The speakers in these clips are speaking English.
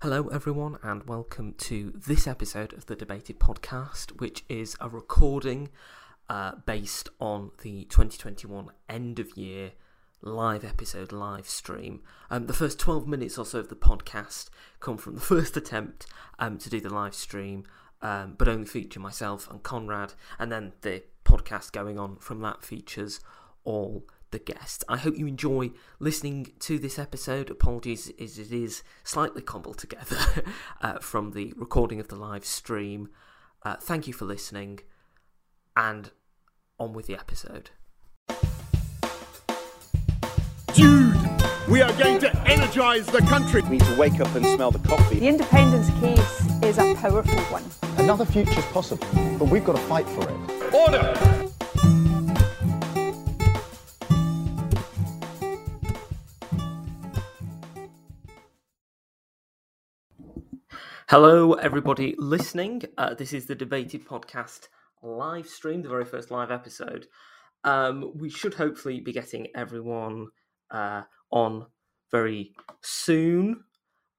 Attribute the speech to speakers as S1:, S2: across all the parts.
S1: Hello, everyone, and welcome to this episode of the Debated Podcast, which is a recording uh, based on the 2021 end of year live episode live stream. Um, the first 12 minutes or so of the podcast come from the first attempt um, to do the live stream, um, but only feature myself and Conrad, and then the podcast going on from that features all the guests. I hope you enjoy listening to this episode. Apologies, as it is slightly cobbled together uh, from the recording of the live stream. Uh, thank you for listening, and on with the episode.
S2: Dude, we are going to energize the country.
S3: We need to wake up and smell the coffee.
S4: The independence case is a powerful one.
S5: Another future's possible, but we've got to fight for it.
S2: Order!
S1: Hello, everybody listening. Uh, this is the Debated Podcast live stream, the very first live episode. Um, we should hopefully be getting everyone uh, on very soon.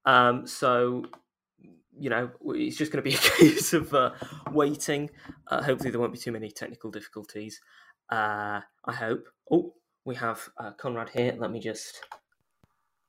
S1: Um, so, you know, it's just going to be a case of uh, waiting. Uh, hopefully, there won't be too many technical difficulties. Uh, I hope. Oh, we have uh, Conrad here. Let me just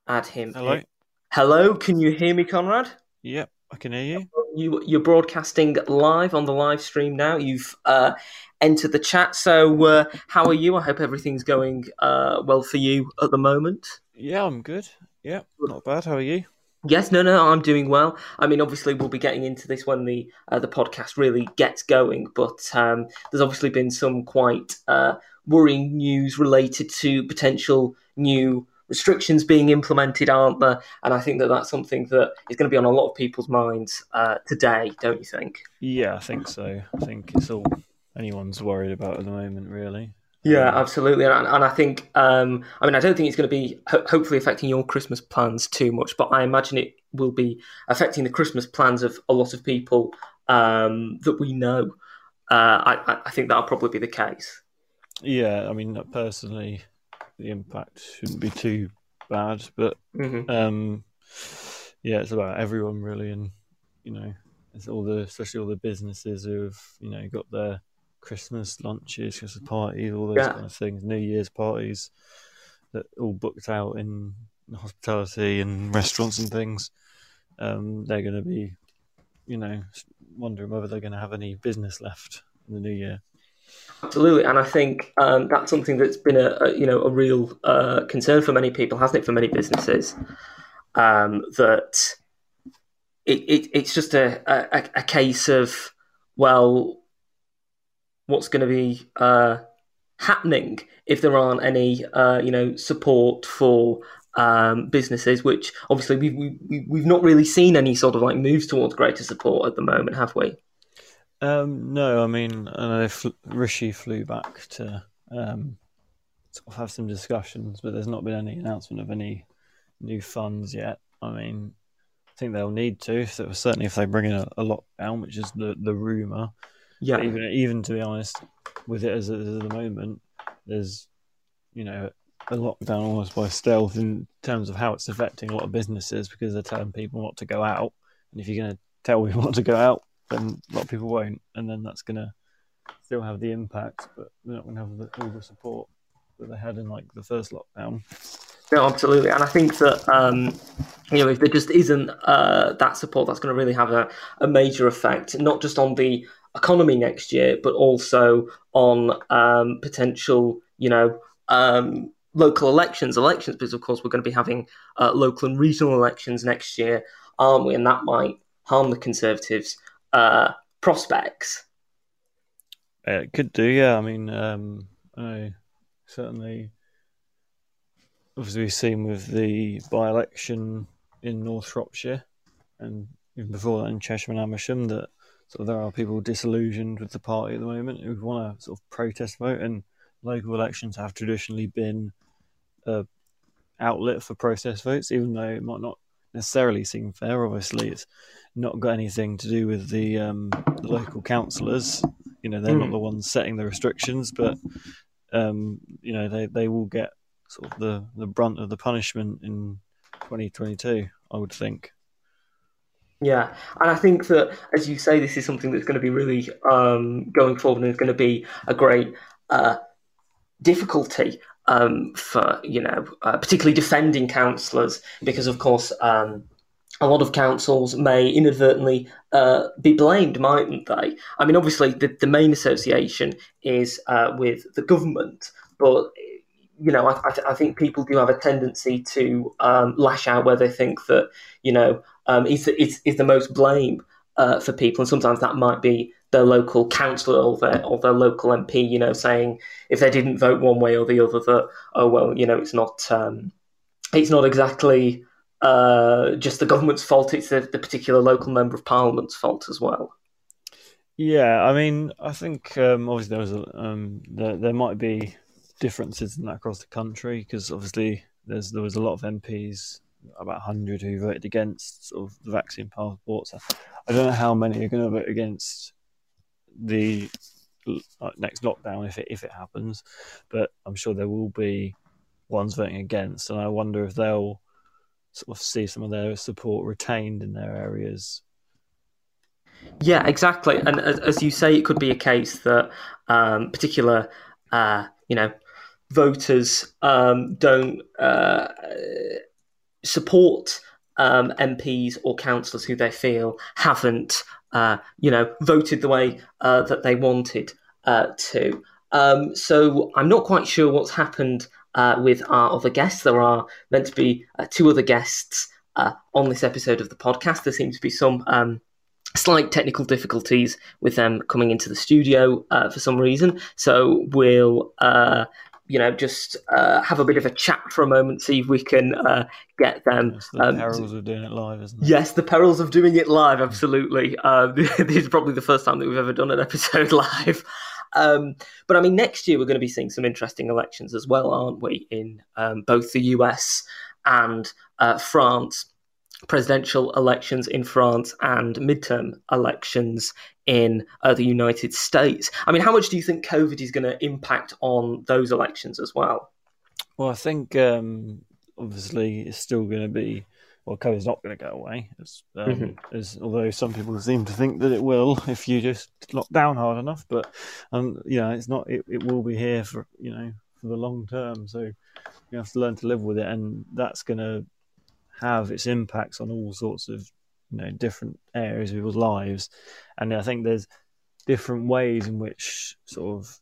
S1: add him.
S6: Hello.
S1: in. Hello, can you hear me, Conrad?
S6: Yep, I can hear you.
S1: You you're broadcasting live on the live stream now. You've uh, entered the chat. So uh, how are you? I hope everything's going uh, well for you at the moment.
S6: Yeah, I'm good. Yeah, not bad. How are you?
S1: Yes, no, no, I'm doing well. I mean, obviously, we'll be getting into this when the uh, the podcast really gets going. But um, there's obviously been some quite uh, worrying news related to potential new restrictions being implemented, aren't there? And I think that that's something that is going to be on a lot of people's minds uh, today, don't you think?
S6: Yeah, I think so. I think it's all anyone's worried about at the moment, really.
S1: Yeah, absolutely, and, and I think, um, I mean, I don't think it's going to be ho- hopefully affecting your Christmas plans too much, but I imagine it will be affecting the Christmas plans of a lot of people um, that we know. Uh, I, I think that'll probably be the case.
S6: Yeah, I mean, personally, the impact shouldn't be too bad, but
S1: hmm
S6: um, yeah, it's about everyone really, and you know, it's all the especially all the businesses who've you know got their Christmas lunches, Christmas parties, all those
S1: Yeah.
S6: kind of things, New Year's parties that all booked out in hospitality and restaurants and things. Um, they're going to be, you know, wondering whether they're going to have any business left in the new year.
S1: Absolutely, and I think um, that's something that's been a, a you know a real uh, concern for many people, hasn't it? For many businesses, um, that it, it it's just a, a a case of well, what's going to be uh, happening if there aren't any uh, you know support for um, businesses, which obviously we, we we- we've not really seen any sort of like moves towards greater support at the moment, have we?
S6: Um, no, I mean, I know fl- Rishi flew back to um, sort of have some discussions, but there's not been any announcement of any new funds yet. I mean, I think they'll need to, so certainly if they bring in a, a lockdown, which is the, the rumour.
S1: Yeah,
S6: But even even to be honest, with it as it is at the moment, there's you know a lockdown almost by stealth in terms of how it's affecting a lot of businesses because they're telling people not to go out, and if you're going to tell people not to go out, then a lot of people won't, and then that's going to still have the impact, but they're not going to have the, all the support that they had in like the first lockdown.
S1: No, absolutely, and I think that um, you know if there just isn't uh, that support, that's going to really have a, a major effect, not just on the economy next year, but also on um, potential, you know, um, local elections. Elections, because of course we're going to be having uh, local and regional elections next year, aren't we? And that might harm the Conservatives' uh, prospects.
S6: Uh, It could do, yeah. I mean, um, I certainly. Obviously, we've seen with the by-election in North Shropshire, and even before that in Chesham and Amersham, that sort of there are people disillusioned with the party at the moment who want to sort of protest vote, and local elections have traditionally been a outlet for protest votes, even though it might not necessarily seem fair. Obviously, it's not got anything to do with the, um, the local councillors. You know, they're not
S1: Mm.
S6: the ones setting the restrictions, but um, you know, they, they will get sort of the, the brunt of the punishment in 2022. I would think.
S1: Yeah, and I think that, as you say, this is something that's going to be really um, going forward and is going to be a great uh, difficulty um, for, you know, uh, particularly defending councillors, because, of course, um, a lot of councils may inadvertently uh, be blamed, mightn't they? I mean, obviously, the, the main association is uh, with the government, but you know, I, I, think people do have a tendency to um, lash out where they think that you know um, is, is is the most blame uh, for people, and sometimes that might be their local councillor or their or their local MP, you know, saying if they didn't vote one way or the other that oh well, you know, it's not um, it's not exactly uh, just the government's fault; it's the, the particular local member of parliament's fault as well.
S6: Yeah, I mean, I think um, obviously there was a, um, there, there might be differences in that across the country because obviously there's there was a lot of MPs, about hundred, who voted against sort of the vaccine passports. I don't know how many are going to vote against the next lockdown if it if it happens, but I'm sure there will be ones voting against, and I wonder if they'll sort of see some of their support retained in their areas.
S1: Yeah, exactly. And as, as you say, it could be a case that um, particular, uh, you know, voters um, don't uh, support um, MPs or councillors who they feel haven't, uh, you know, voted the way uh, that they wanted uh, to. Um, so I'm not quite sure what's happened uh, with our other guests. There are meant to be uh, two other guests on this episode of the podcast. There seems to be some um, slight technical difficulties with them coming into the studio uh, for some reason. So we'll uh, you know, just uh, have a bit of a chat for a moment, see if we can uh, get them.
S6: Yes, the um, perils of doing it live, isn't it?
S1: Yes, the perils of doing it live, absolutely. Uh, this is probably the first time that we've ever done an episode live. Um, but I mean, next year we're going to be seeing some interesting elections as well, aren't we? In um, both the US and uh, France presidential elections in France and midterm elections in uh, the United States. I mean, how much do you think COVID is going to impact on those elections as well?
S6: Well, I think um, obviously it's still going to be. Well, COVID's not going to go away, as, um, mm-hmm. as, although some people seem to think that it will if you just lock down hard enough. But um, you know, it's not. It, it will be here for you know for the long term. So you have to learn to live with it, and that's going to have its impacts on all sorts of you know different areas of people's lives, and I think there's different ways in which sort of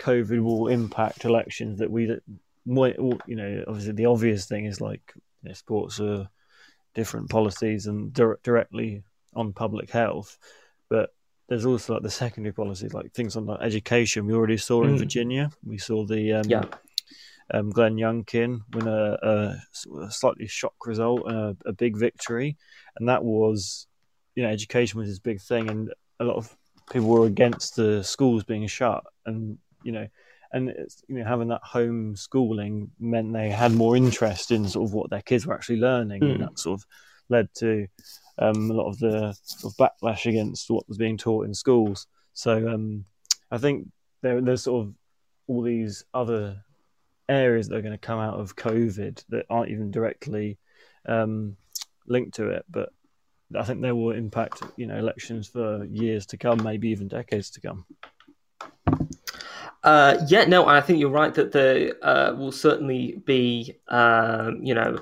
S6: COVID will impact elections that we might you know obviously the obvious thing is like you know, sports are different policies and di- directly on public health, but there's also like the secondary policies, like things on like education. We already saw in mm. Virginia. We saw the um,
S1: yeah
S6: um, Glenn Youngkin win a, a, a slightly shock result and a, a, big victory, and that was, you know, education was his big thing, and a lot of people were against the schools being shut, and you know, and you know, having that home schooling meant they had more interest in sort of what their kids were actually learning, mm. and hmm. that sort of led to um, a lot of the sort of backlash against what was being taught in schools. So um, I think there, there's sort of all these other areas that are going to come out of COVID that aren't even directly um, linked to it, but I think they will impact you know elections for years to come, maybe even decades to come.
S1: Uh, yeah, no, I think you're right that there uh, will certainly be, um, you know,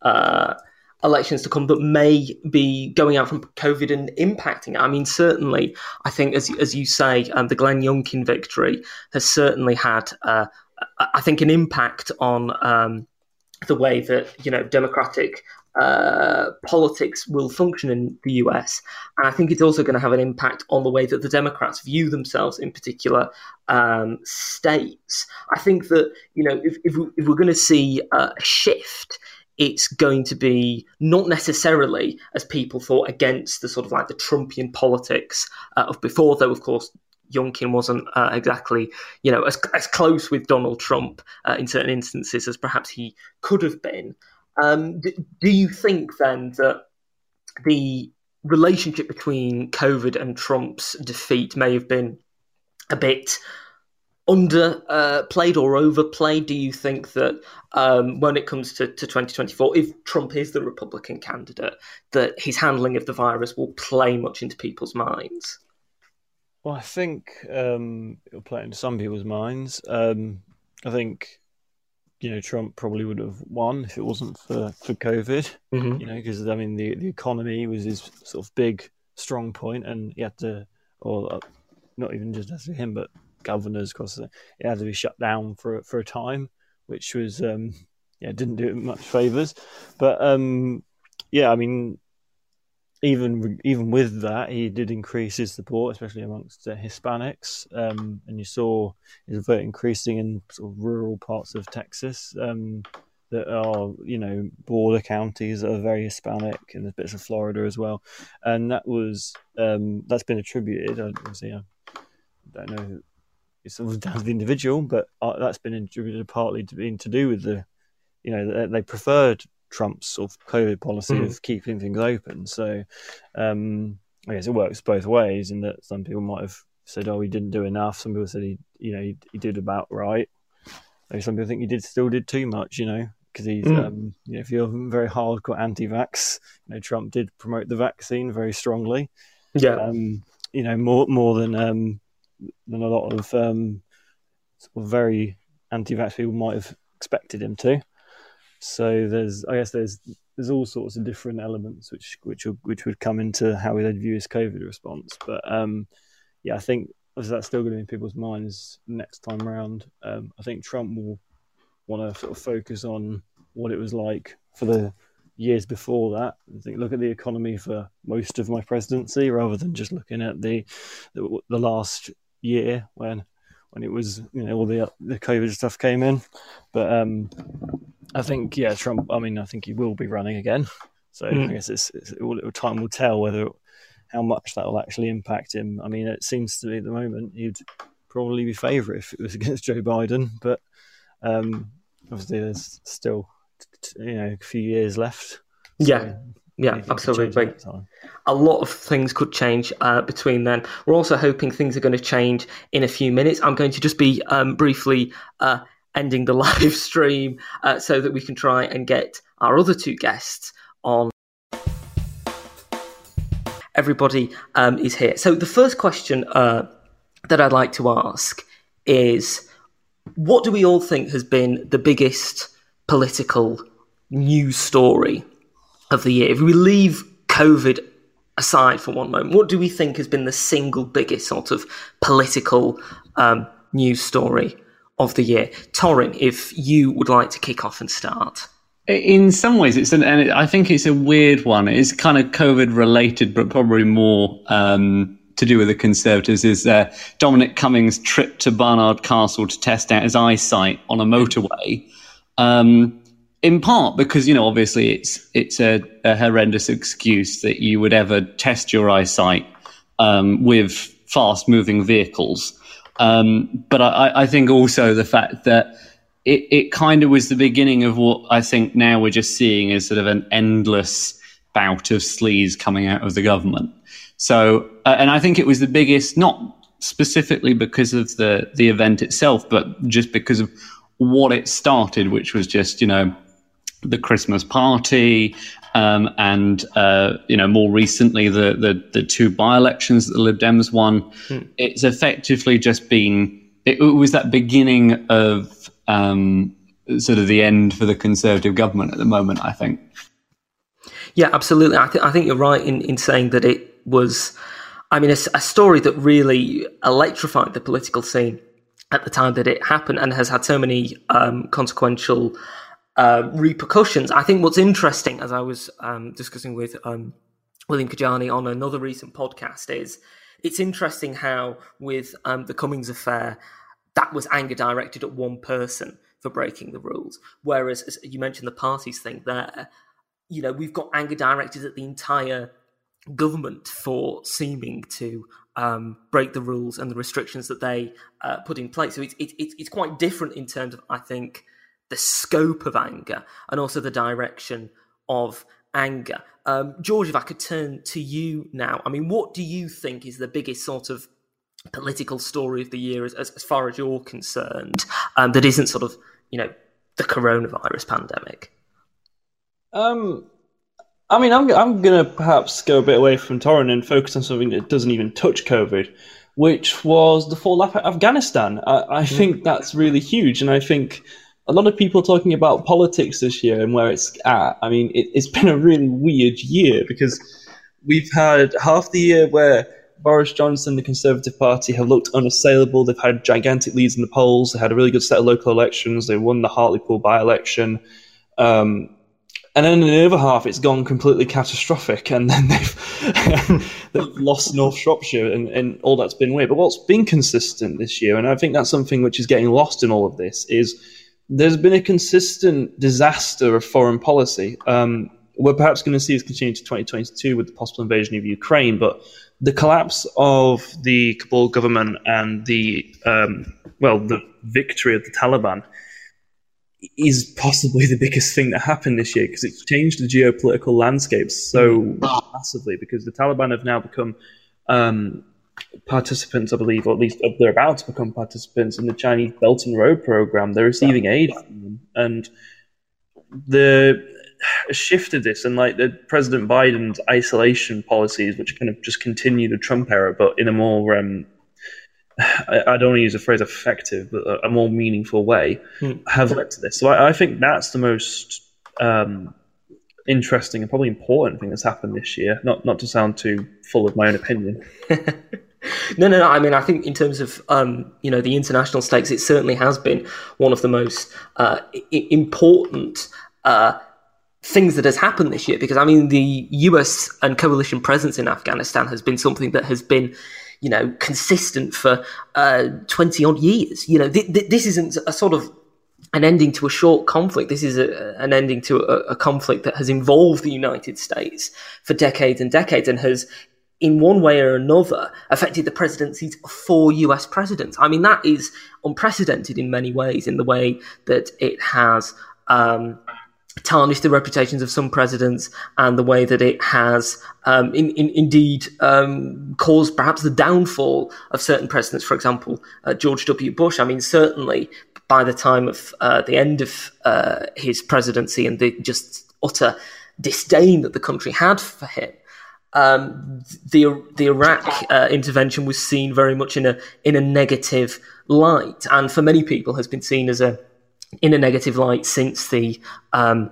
S1: uh, elections to come that may be going out from COVID and impacting. I mean, certainly, I think as as you say, um, the Glenn Youngkin victory has certainly had uh, I think, an impact on um, the way that you know democratic uh, politics will function in the US. And I think it's also going to have an impact on the way that the Democrats view themselves in particular um, states. I think that, you know, if, if, we, we're going to see a shift, it's going to be not necessarily as people thought against the sort of like the Trumpian politics uh, of before, though, of course, Youngkin wasn't uh, exactly, you know, as, as close with Donald Trump uh, in certain instances as perhaps he could have been. Um, do, you think then that the relationship between COVID and Trump's defeat may have been a bit underplayed or overplayed? Do you think that um, when it comes to, to 2024, if Trump is the Republican candidate, that his handling of the virus will play much into people's minds?
S6: Well, I think um, it'll play into some people's minds. Um, I think you know Trump probably would have won if it wasn't for for COVID.
S1: Mhm.
S6: You know, because I mean the the economy was his sort of big strong point, and he had to, or uh, not even just him, but governors across the, it had to be shut down for for a time, which was um, yeah didn't do it much favors. But um, yeah, I mean even even with that, he did increase his support, especially amongst uh, Hispanics, um, and you saw his vote increasing in sort of rural parts of Texas um, that are, you know, border counties that are very Hispanic, and there's bits of Florida as well, and that was um, that's been attributed. I I don't know. It's all down to the individual, but uh, that's been attributed partly to being to do with the, you know, they preferred Trump's sort of COVID policy
S1: Mhm.
S6: of keeping things open. So, um, I guess it works both ways in that some people might have said, "Oh, he didn't do enough." Some people said he, you know, he, he did about right. Maybe some people think he did still did too much. You know, because he's,
S1: Mm.
S6: um, you know, if you're very hardcore anti-vax, you know, Trump did promote the vaccine very strongly.
S1: Yeah.
S6: Um, you know, more more than um, than a lot of um, sort of very anti-vax people might have expected him to. So there's, I guess there's there's all sorts of different elements which which would- which would come into how they'd view his COVID response. But um, yeah, I think that's still going to be in people's minds next time round. Um, I think Trump will want to sort of focus on what it was like for the years before that. I think look at the economy for most of my presidency rather than just looking at the the, the last year when when it was you know all the the COVID stuff came in. But um, I think yeah, Trump. I mean, I think he will be running again. So
S1: Mm.
S6: I guess it's, it's all time will tell whether how much that will actually impact him. I mean, it seems to be at the moment he'd probably be favourite if it was against Joe Biden, but um, obviously there's still you know a few years left.
S1: Yeah. Yeah,
S6: anything could change
S1: absolutely.
S6: at that time.
S1: a lot of things could change uh, between then. We're also hoping things are going to change in a few minutes. I'm going to just be um, briefly uh, ending the live stream uh, so that we can try and get our other two guests on. Everybody um, is here. So the first question uh, that I'd like to ask is what do we all think has been the biggest political news story of the year? If we leave COVID aside for one moment, what do we think has been the single biggest sort of political um, news story of the year? Torin, if you would like to kick off and start.
S7: In some ways, it's an, and I think it's a weird one. It's kind of COVID related, but probably more um, to do with the Conservatives. Is uh, Dominic Cummings' trip to Barnard Castle to test out his eyesight on a motorway? Um, in part because you know, obviously, it's it's a, a horrendous excuse that you would ever test your eyesight um, with fast-moving vehicles. Um, but I, I think also the fact that it, it kind of was the beginning of what I think now we're just seeing as sort of an endless bout of sleaze coming out of the government. So, uh, and I think it was the biggest, not specifically because of the the event itself, but just because of what it started, which was just you know the Christmas party, um, and uh, you know more recently the the, the two by elections that the Lib Dems won. It's effectively just been it, it was that beginning of um, sort of the end for the Conservative government at the moment. I think.
S1: Yeah, absolutely. I, th- I think you're right in, in saying that it was, I mean, a, a story that really electrified the political scene at the time that it happened and has had so many um, consequential uh, repercussions. I think what's interesting, as I was um, discussing with um, William Kajani on another recent podcast, is it's interesting how with um, the Cummings affair, that was anger directed at one person for breaking the rules, whereas as you mentioned the parties thing there you know, we've got anger directed at the entire government for seeming to um, break the rules and the restrictions that they uh, put in place. So it's it's quite different in terms of, I think, the scope of anger and also the direction of anger. Um, George, if I could turn to you now, I mean, what do you think is the biggest sort of political story of the year as, as, as far as you're concerned um, that isn't sort of, you know, the coronavirus pandemic?
S8: Um, I mean, I'm, I'm going to perhaps go a bit away from Torin and focus on something that doesn't even touch COVID, which was the fallout of Afghanistan. I, I mm. think that's really huge. And I think a lot of people talking about politics this year and where it's at. I mean, it, it's been a really weird year because we've had half the year where Boris Johnson, the Conservative Party, have looked unassailable. They've had gigantic leads in the polls. They had a really good set of local elections. They won the Hartlepool by election. Um, and then in the other half, it's gone completely catastrophic, and then they've, they've lost North Shropshire, and, and all that's been weird. But what's been consistent this year, and I think that's something which is getting lost in all of this, is there's been a consistent disaster of foreign policy. Um, we're perhaps going to see this continue to 2022 with the possible invasion of Ukraine, but the collapse of the Kabul government and the um, well, the victory of the Taliban is possibly the biggest thing that happened this year because it's changed the geopolitical landscape so mm. massively because the Taliban have now become um, participants, I believe, or at least they're about to become participants in the Chinese Belt and Road program. They're receiving aid from them, and the shift of this and like the President Biden's isolation policies, which kind of just continue the Trump era, but in a more um, I, I, don't want to use the phrase effective, but a, a more meaningful way, hmm. have led to this. So I, I think that's the most um, interesting and probably important thing that's happened this year. Not not to sound too full of my own opinion.
S1: no, no, no. I mean, I think in terms of um, you know the international stakes, it certainly has been one of the most uh, I- important. Uh, things that has happened this year because I mean the US and coalition presence in Afghanistan has been something that has been you know, consistent for uh, 20 odd years. You know, th- th- this isn't a sort of an ending to a short conflict. This is a, an ending to a, a, conflict that has involved the United States for decades and decades and has, in one way or another, affected the presidencies of four US presidents. I mean, that is unprecedented in many ways in the way that it has. Um, tarnished the reputations of some presidents and the way that it has um, in, in, indeed um, caused perhaps the downfall of certain presidents. For example, uh, George W. Bush. I mean, certainly by the time of uh, the end of uh, his presidency and the just utter disdain that the country had for him. Um, the the Iraq uh, intervention was seen very much in a in a negative light, and for many people has been seen as a in a negative light since the um,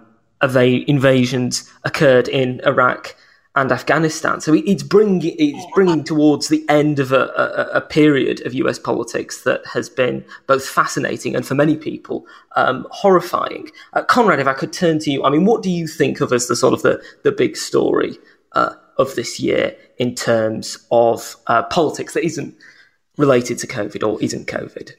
S1: invasions occurred in Iraq and Afghanistan. So it's bringing it's bringing towards the end of a, a, a, period of U.S. politics that has been both fascinating and for many people um, horrifying. Uh, Conrad, if I could turn to you, I mean, what do you think of as the sort of the the big story uh, of this year in terms of uh, politics that isn't related to COVID or isn't COVID?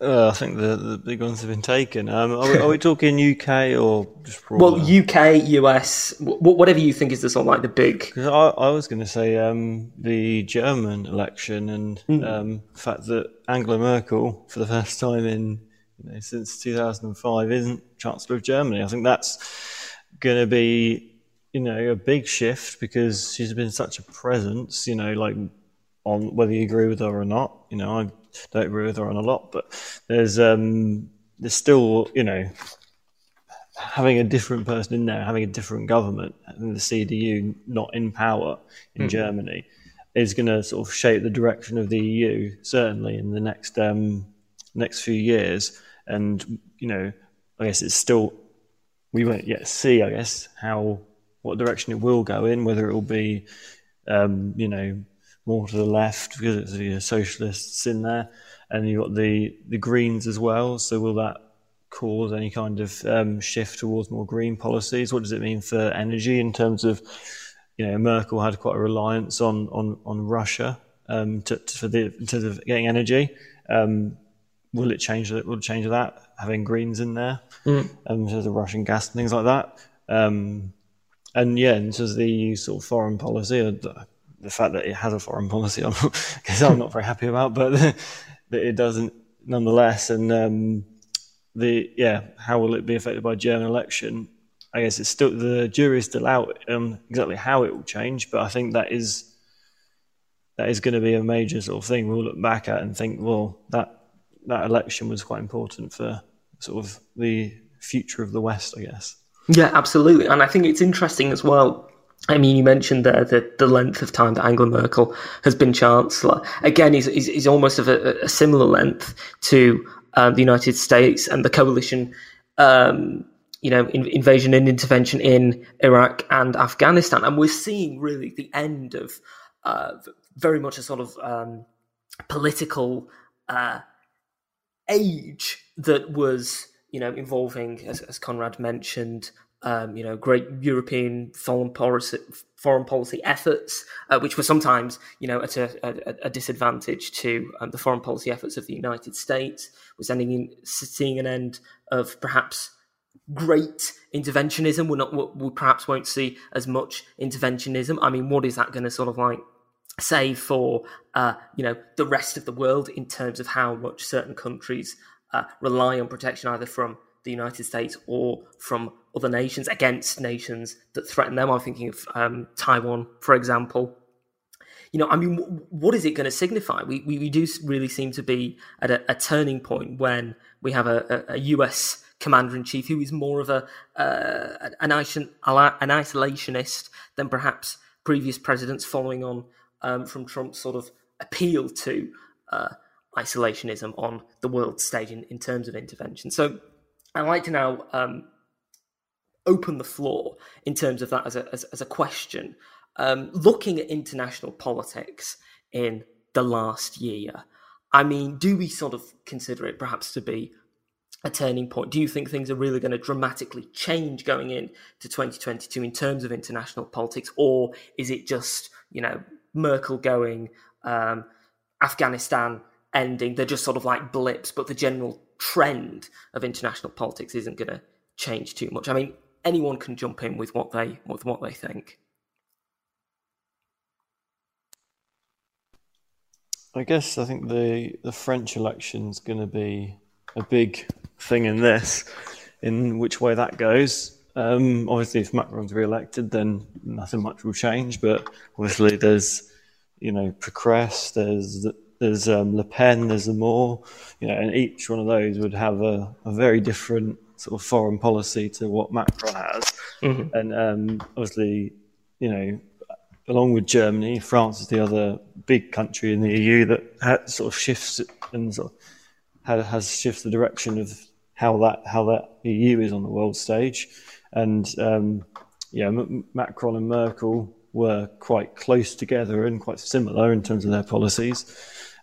S6: Uh, I think the, the big ones have been taken. Um, are, we, are, we, talking UK or just?
S1: Well, UK, US, whatever you think is the sort of like the big.
S6: I, I, was going to say um, the German election and mm. um, the fact that Angela Merkel, for the first time in you know, since 2005, isn't Chancellor of Germany. I think that's going to be you know a big shift because she's been such a presence. You know, like on whether you agree with her or not. You know, I don't agree with her on a lot, but there's um, there's still you know having a different person in there, having a different government, and the CDU not in power in mm. Germany is going to sort of shape the direction of the EU certainly in the next um, next few years. And you know, I guess it's still we won't yet see, I guess, how what direction it will go in, whether it will be um, you know more to the left because it's the socialists in there, and you've got the the Greens as well. So will that cause any kind of um, shift towards more green policies? What does it mean for energy in terms of you know Merkel had quite a reliance on on on Russia um, to, to, for the in terms of getting energy. Um, will it change that? Will it change that having Greens in there mm. um, so the Russian gas and things like that? Um, and yeah, in terms of the sort of foreign policy, the fact that it has a foreign policy, I'm, because I'm not very happy about, but that it doesn't nonetheless. And um, the yeah, how will it be affected by German election? I guess it's still the jury is still out on exactly how it will change, but I think that is that is going to be a major sort of thing we'll look back at and think, well, that that election was quite important for sort of the future of the West, I guess.
S1: Yeah, absolutely. And I think it's interesting as well. I mean, you mentioned there the, the length of time that Angela Merkel has been Chancellor. Again, is is, is almost of a, a similar length to um, the United States and the coalition, um, you know, in, invasion and intervention in Iraq and Afghanistan. And we're seeing really the end of uh, very much a sort of um, political uh, age that was, you know, involving, as, as Conrad mentioned, um, you know, great European foreign policy, foreign policy efforts, uh, which were sometimes, you know, at a, a, a disadvantage to um, the foreign policy efforts of the United States. Was ending in seeing an end of perhaps great interventionism. We're not, we perhaps won't see as much interventionism. I mean, what is that going to sort of like say for, uh, you know, the rest of the world in terms of how much certain countries uh, rely on protection either from the United States or from other nations against nations that threaten them. I'm thinking of um, Taiwan, for example. You know, I mean, what is it going to signify? We, we, we do really seem to be at a, a turning point when we have a, a, a US commander in chief who is more of a uh, an, an isolationist than perhaps previous presidents, following on um, from Trump's sort of appeal to uh, isolationism on the world stage in, in terms of intervention. So I'd like to now um, open the floor in terms of that as a, as, as a question. Um, looking at international politics in the last year, I mean, do we sort of consider it perhaps to be a turning point? Do you think things are really going to dramatically change going into 2022 in terms of international politics, or is it just you know Merkel going, um, Afghanistan ending? They're just sort of like blips, but the general trend of international politics isn't going to change too much. I mean, anyone can jump in with what they with what they think.
S6: I guess I think the the French election is going to be a big thing in this, in which way that goes. Um, obviously, if Macron's re-elected, then nothing much will change. But obviously, there's you know Pécresse, there's there's um, Le Pen, there's the Zemmour, you know, and each one of those would have a, a very different sort of foreign policy to what Macron has. Mm-hmm. And um, obviously, you know, along with Germany, France is the other big country in the EU that sort of shifts and sort of has shifts the direction of how that how that EU is on the world stage. And um, yeah, M- Macron and Merkel were quite close together and quite similar in terms of their policies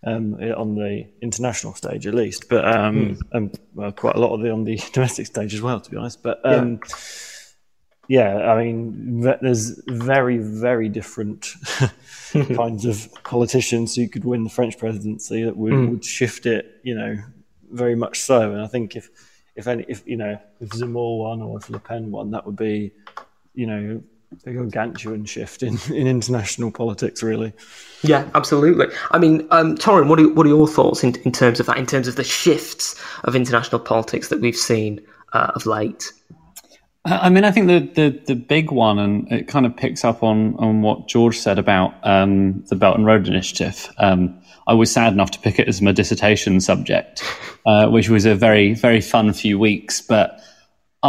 S6: um, on the international stage, at least. But um, mm. and well, quite a lot of it on the domestic stage as well, to be honest. But um, yeah. yeah, I mean, there's very, very different kinds of politicians who could win the French presidency that would, mm. would shift it, you know, very much so. And I think if if any, if you know, if Zemmour won or if Le Pen won, that would be, you know, a gargantuan shift in, in international politics, really.
S1: Yeah, absolutely. I mean, um, Torin, what are, what are your thoughts in, in terms of that, in terms of the shifts of international politics that we've seen uh, of late?
S7: I mean, I think the, the, the big one, and it kind of picks up on, on what George said about um, the Belt and Road Initiative. Um, I was sad enough to pick it as my dissertation subject, uh, which was a very, very fun few weeks. But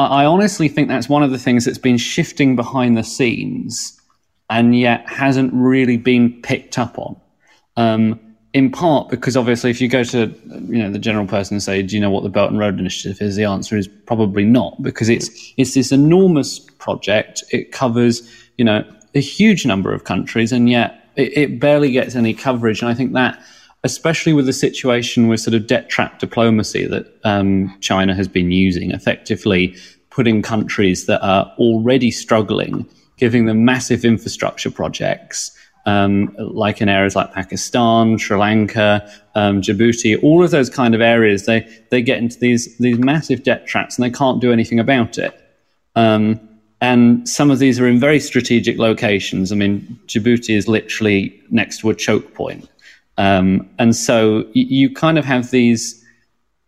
S7: I honestly think that's one of the things that's been shifting behind the scenes and yet hasn't really been picked up on. Um, in part because obviously, if you go to you know the general person and say, "Do you know what the Belt and Road Initiative is?" the answer is probably not because it's it's this enormous project. It covers you know a huge number of countries, and yet it, it barely gets any coverage. And I think that especially with the situation with sort of debt trap diplomacy that um, China has been using, effectively putting countries that are already struggling, giving them massive infrastructure projects. Um, like in areas like Pakistan, Sri Lanka, um, Djibouti, all of those kind of areas, they they get into these these massive debt traps and they can't do anything about it. Um, and some of these are in very strategic locations. I mean, Djibouti is literally next to a choke point. Um, and so you, kind of have these.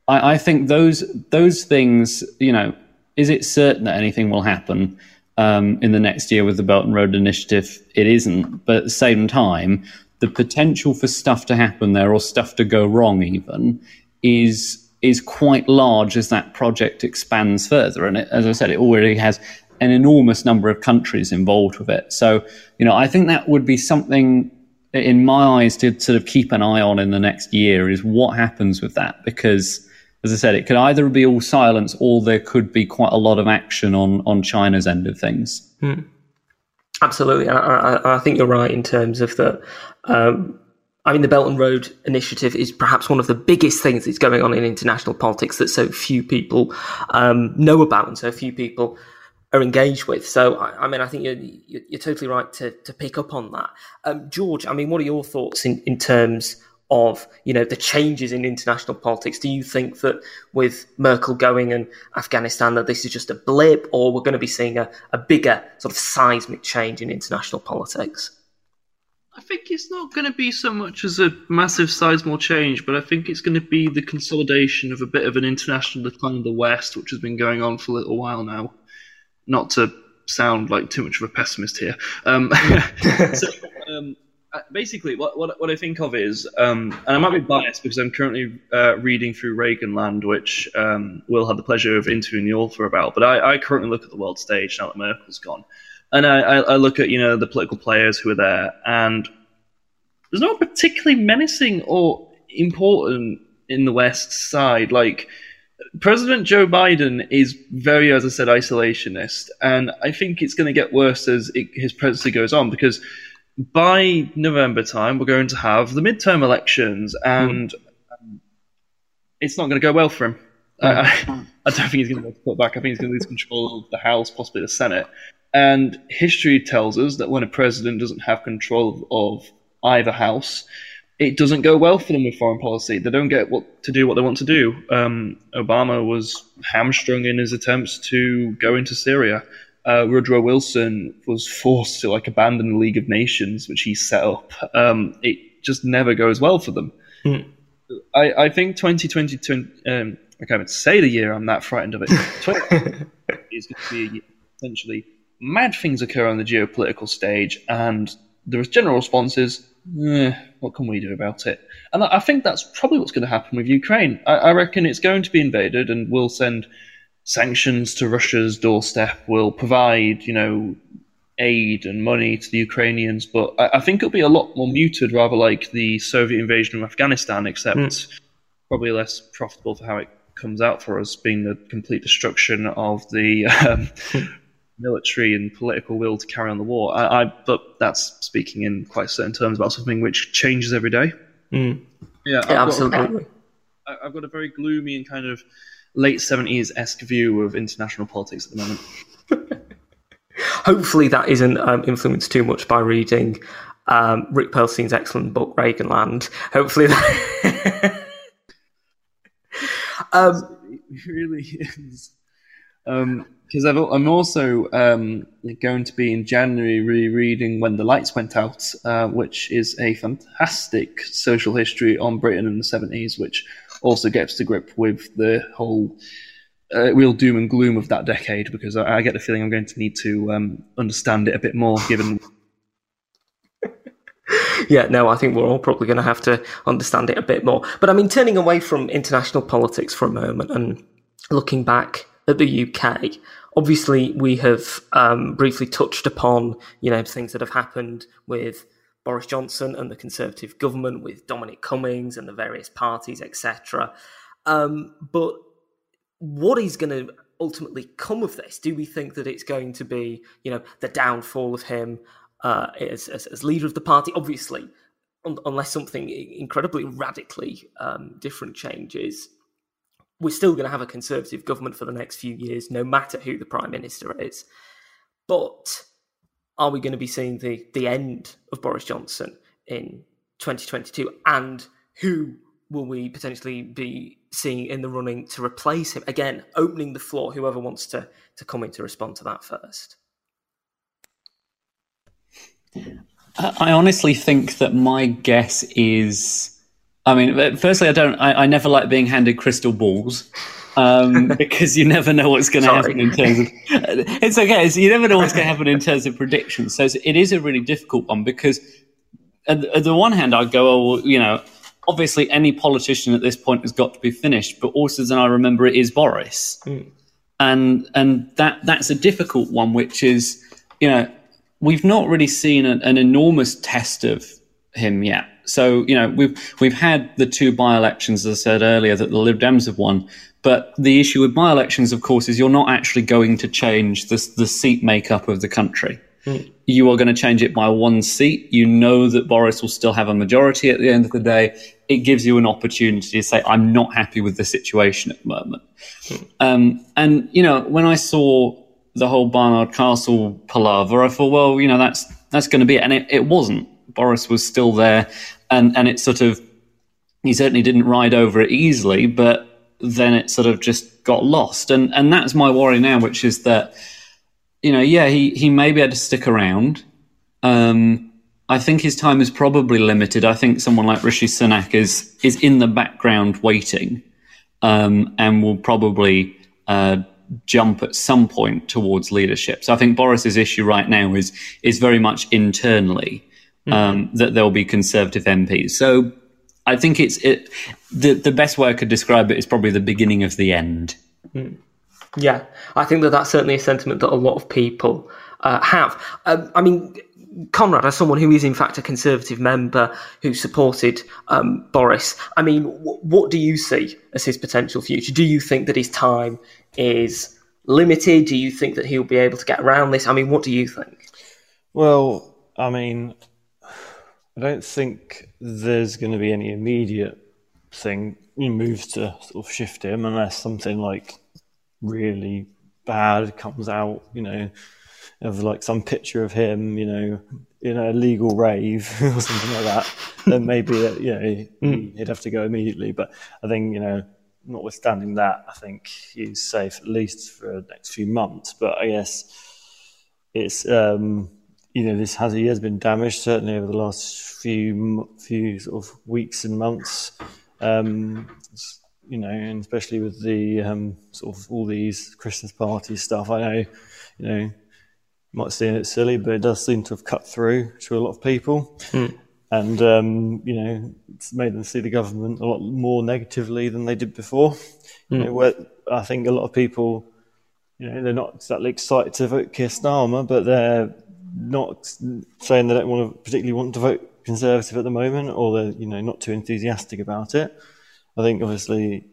S7: I, I, think those those things. You know, is it certain that anything will happen um, in the next year with the Belt and Road Initiative? It isn't. But at the same time, the potential for stuff to happen there or stuff to go wrong even is is quite large as that project expands further. And it, as I said, it already has an enormous number of countries involved with it. So, you know, I think that would be something in my eyes to sort of keep an eye on in the next year is what happens with that because as I said, it could either be all silence or there could be quite a lot of action on, on China's end of things.
S1: Hmm. Absolutely. I, I, I, think you're right in terms of the. Um, I mean, the Belt and Road Initiative is perhaps one of the biggest things that's going on in international politics that so few people um, know about and so few people are engaged with. So, I, I mean, I think you're, you're, totally right to, to pick up on that. Um, George, I mean, what are your thoughts in, in terms of you know the changes in international politics? Do you think that with Merkel going and Afghanistan that this is just a blip, or we're going to be seeing a, a bigger sort of seismic change in international politics?
S8: I think it's not going to be so much as a massive seismic change, but I think it's going to be the consolidation of a bit of an international decline of the West, which has been going on for a little while now. Not to sound like too much of a pessimist here. Um, so, um, uh, basically, what, what, what I think of is, um, and I might be biased because I'm currently uh, reading through Reaganland, which um, Will had the pleasure of interviewing the author about. But I, I, currently look at the world stage now that Merkel's gone, and I, I, I look at you know the political players who are there, and there's not particularly menacing or important in the West side. Like President Joe Biden is very, as I said, isolationist, and I think it's going to get worse as it, his presidency goes on because by November time, we're going to have the midterm elections, and mm. it's not going to go well for him. Mm. I, I, don't think he's going to put back. I think he's going to lose control of the House, possibly the Senate. And history tells us that when a president doesn't have control of either house, it doesn't go well for them with foreign policy. They don't get what to do what they want to do. Um, Obama was hamstrung in his attempts to go into Syria uh, Woodrow Wilson was forced to like abandon the League of Nations, which he set up. Um, it just never goes well for them. Mm. I, I, think 2022, um, I can't even say the year I'm that frightened of it. it. is going to be essentially mad things occur on the geopolitical stage, and the general response is, eh, what can we do about it? And I, I think that's probably what's going to happen with Ukraine. I, I reckon it's going to be invaded, and we'll send sanctions to Russia's doorstep We'll provide, you know, aid and money to the Ukrainians, but I, I, think it'll be a lot more muted, rather like the Soviet invasion of Afghanistan, except mm. probably less profitable for how it comes out for us, being the complete destruction of the um, military and political will to carry on the war. I, I, but that's speaking in quite certain terms about something which changes every day.
S1: Mm.
S8: Yeah,
S1: yeah absolutely.
S8: Got, I've got a very gloomy and kind of late 70s esque view of international politics at the moment.
S1: Hopefully, that isn't um, influenced too much by reading um, Rick Perlstein's excellent book, Reaganland. Hopefully, that.
S8: um, it really is. Because I'm also um, going to be in January rereading When the Lights Went Out, uh, which is a fantastic social history on Britain in the 70s, which also gets to grip with the whole uh, real doom and gloom of that decade because I, I, get the feeling I'm going to need to um, understand it a bit more given.
S1: yeah, no, I think we're all probably going to have to understand it a bit more. But I mean, turning away from international politics for a moment and looking back at the UK, obviously we have um, briefly touched upon you know things that have happened with Boris Johnson and the Conservative government with Dominic Cummings and the various parties, etc. Um, but what is going to ultimately come of this? Do we think that it's going to be, you know, the downfall of him uh, as, as, as, leader of the party? Obviously, un- unless something incredibly radically um, different changes, we're still going to have a Conservative government for the next few years, no matter who the Prime Minister is. But are we going to be seeing the the end of Boris Johnson in 2022? And who will we potentially be seeing in the running to replace him? Again, opening the floor, whoever wants to to come in to respond to that first.
S7: I honestly think that my guess is. I mean, firstly, I don't. I, I never like being handed crystal balls um, because you never know what's going to happen in terms of. It's okay. So you never know what's going to happen in terms of predictions. So it is a really difficult one because at, at the one hand, I go, oh, well, you know, obviously any politician at this point has got to be finished, but also then I remember it is Boris, and and that that's a difficult one, which is you know we've not really seen an, an enormous test of him yet. So you know we've we've had the two by-elections, as I said earlier, that the Lib Dems have won. But the issue with by-elections, of course, is you're not actually going to change the the seat makeup of the country. You are going to change it by one seat. You know that Boris will still have a majority at the end of the day. It gives you an opportunity to say, "I'm not happy with the situation at the moment." Um, and you know, when I saw the whole Barnard Castle palaver, I thought, well, you know, that's that's going to be it, and it, it wasn't. Boris was still there, and and it sort of he certainly didn't ride over it easily, but then it sort of just got lost, and and that's my worry now, which is that you know, yeah, he he may be able to stick around. Um, I think his time is probably limited. I think someone like Rishi Sunak is is in the background waiting, um, and will probably uh, jump at some point towards leadership. So I think Boris's issue right now is is very much internally um, that there will be Conservative MPs. So I think it's it. The the best way I could describe it is probably the beginning of the end.
S1: Yeah, I think that that's certainly a sentiment that a lot of people uh, have. Um, I mean, Conrad, as someone who is in fact a Conservative member who supported um, Boris, I mean, w- what do you see as his potential future? Do you think that his time is limited? Do you think that he'll be able to get around this? I mean, what do you think?
S6: Well, I mean, I don't think there's going to be any immediate thing moves to sort of shift him unless something like really bad comes out, you know, of like some picture of him, you know, in a legal rave or something like that. then maybe you know he'd have to go immediately. But I think you know, notwithstanding that, I think he's safe at least for the next few months. But I guess it's um, you know this has he has been damaged certainly over the last few few sort of weeks and months. Um, you know, and especially with the um, sort of all these Christmas party stuff. I know, you know, you might seem it silly, but it does seem to have cut through to a lot of people, and um, you know, it's made them see the government a lot more negatively than they did before. You know, where I think a lot of people you know, they're not exactly excited to vote Keir Starmer, but they're not saying they don't want to particularly want to vote Conservative at the moment, or they're you know not too enthusiastic about it. I think obviously,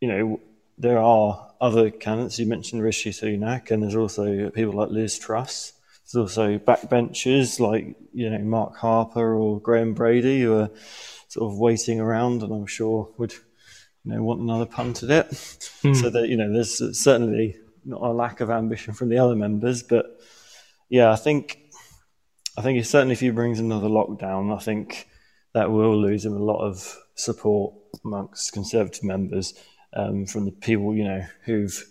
S6: you know, there are other candidates. You mentioned Rishi Sunak, and there's also people like Liz Truss. There's also backbenchers like you know Mark Harper or Graham Brady who are sort of waiting around, and I'm sure would you know want another punt at it. Hmm. So that you know, there's certainly not a lack of ambition from the other members, but yeah, I think I think certainly if he brings another lockdown, I think that will lose him a lot of support amongst Conservative members um, from the people you know who've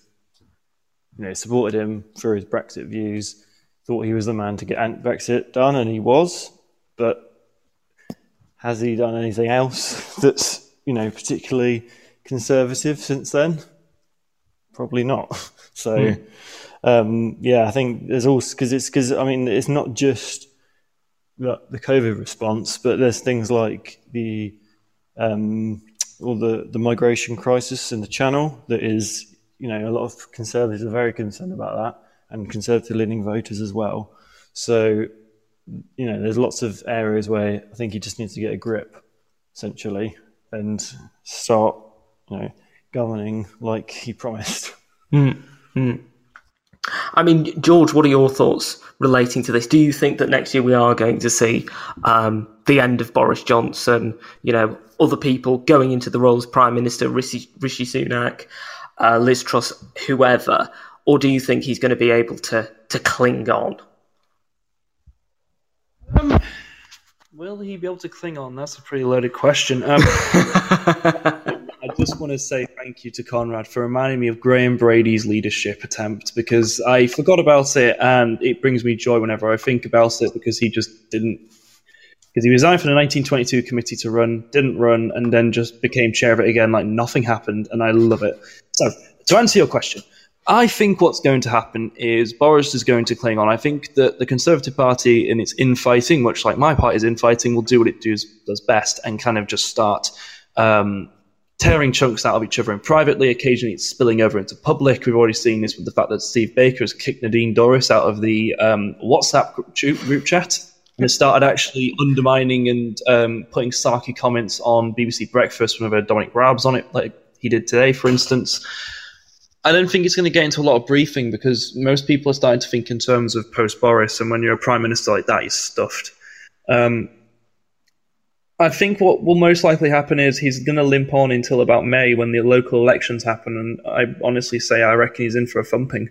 S6: you know supported him for his Brexit views, thought he was the man to get Brexit done, and he was, but has he done anything else that's you know particularly conservative since then? Probably not. So, um, yeah, I think there's also because it's because I mean it's not just the, the COVID response, but there's things like the um, the the migration crisis in the Channel that is you know a lot of conservatives are very concerned about that, and conservative leaning voters as well. So you know there's lots of areas where I think he just needs to get a grip essentially and start you know governing like he promised.
S1: I mean, George, what are your thoughts relating to this? Do you think that next year we are going to see um, the end of Boris Johnson? You know, other people going into the role as Prime Minister, Rishi, Rishi Sunak, uh, Liz Truss, whoever, or do you think he's going to be able to to cling on?
S8: Will he be able to cling on? That's a pretty loaded question. Um, just want to say thank you to Conrad for reminding me of Graham Brady's leadership attempt because I forgot about it and it brings me joy whenever I think about it because he just didn't. Because he resigned from the 1922 committee to run, didn't run, and then just became chair of it again like nothing happened, and I love it. So, to answer your question, I think what's going to happen is Boris is going to cling on. I think that the Conservative Party, in its infighting, much like my party's infighting, will do what it does, does best and kind of just start um, tearing chunks out of each other and privately. Occasionally, it's spilling over into public. We've already seen this with the fact that Steve Baker has kicked Nadine Dorries out of the um, WhatsApp group, group chat and has started actually undermining and um, putting sarky comments on BBC Breakfast whenever Dominic Raab's on it, like he did today, for instance. I don't think it's going to get into a lot of briefing because most people are starting to think in terms of post Boris, and when you're a prime minister like that, you're stuffed. Um, I think what will most likely happen is he's going to limp on until about May when the local elections happen, and I honestly say I reckon he's in for a thumping.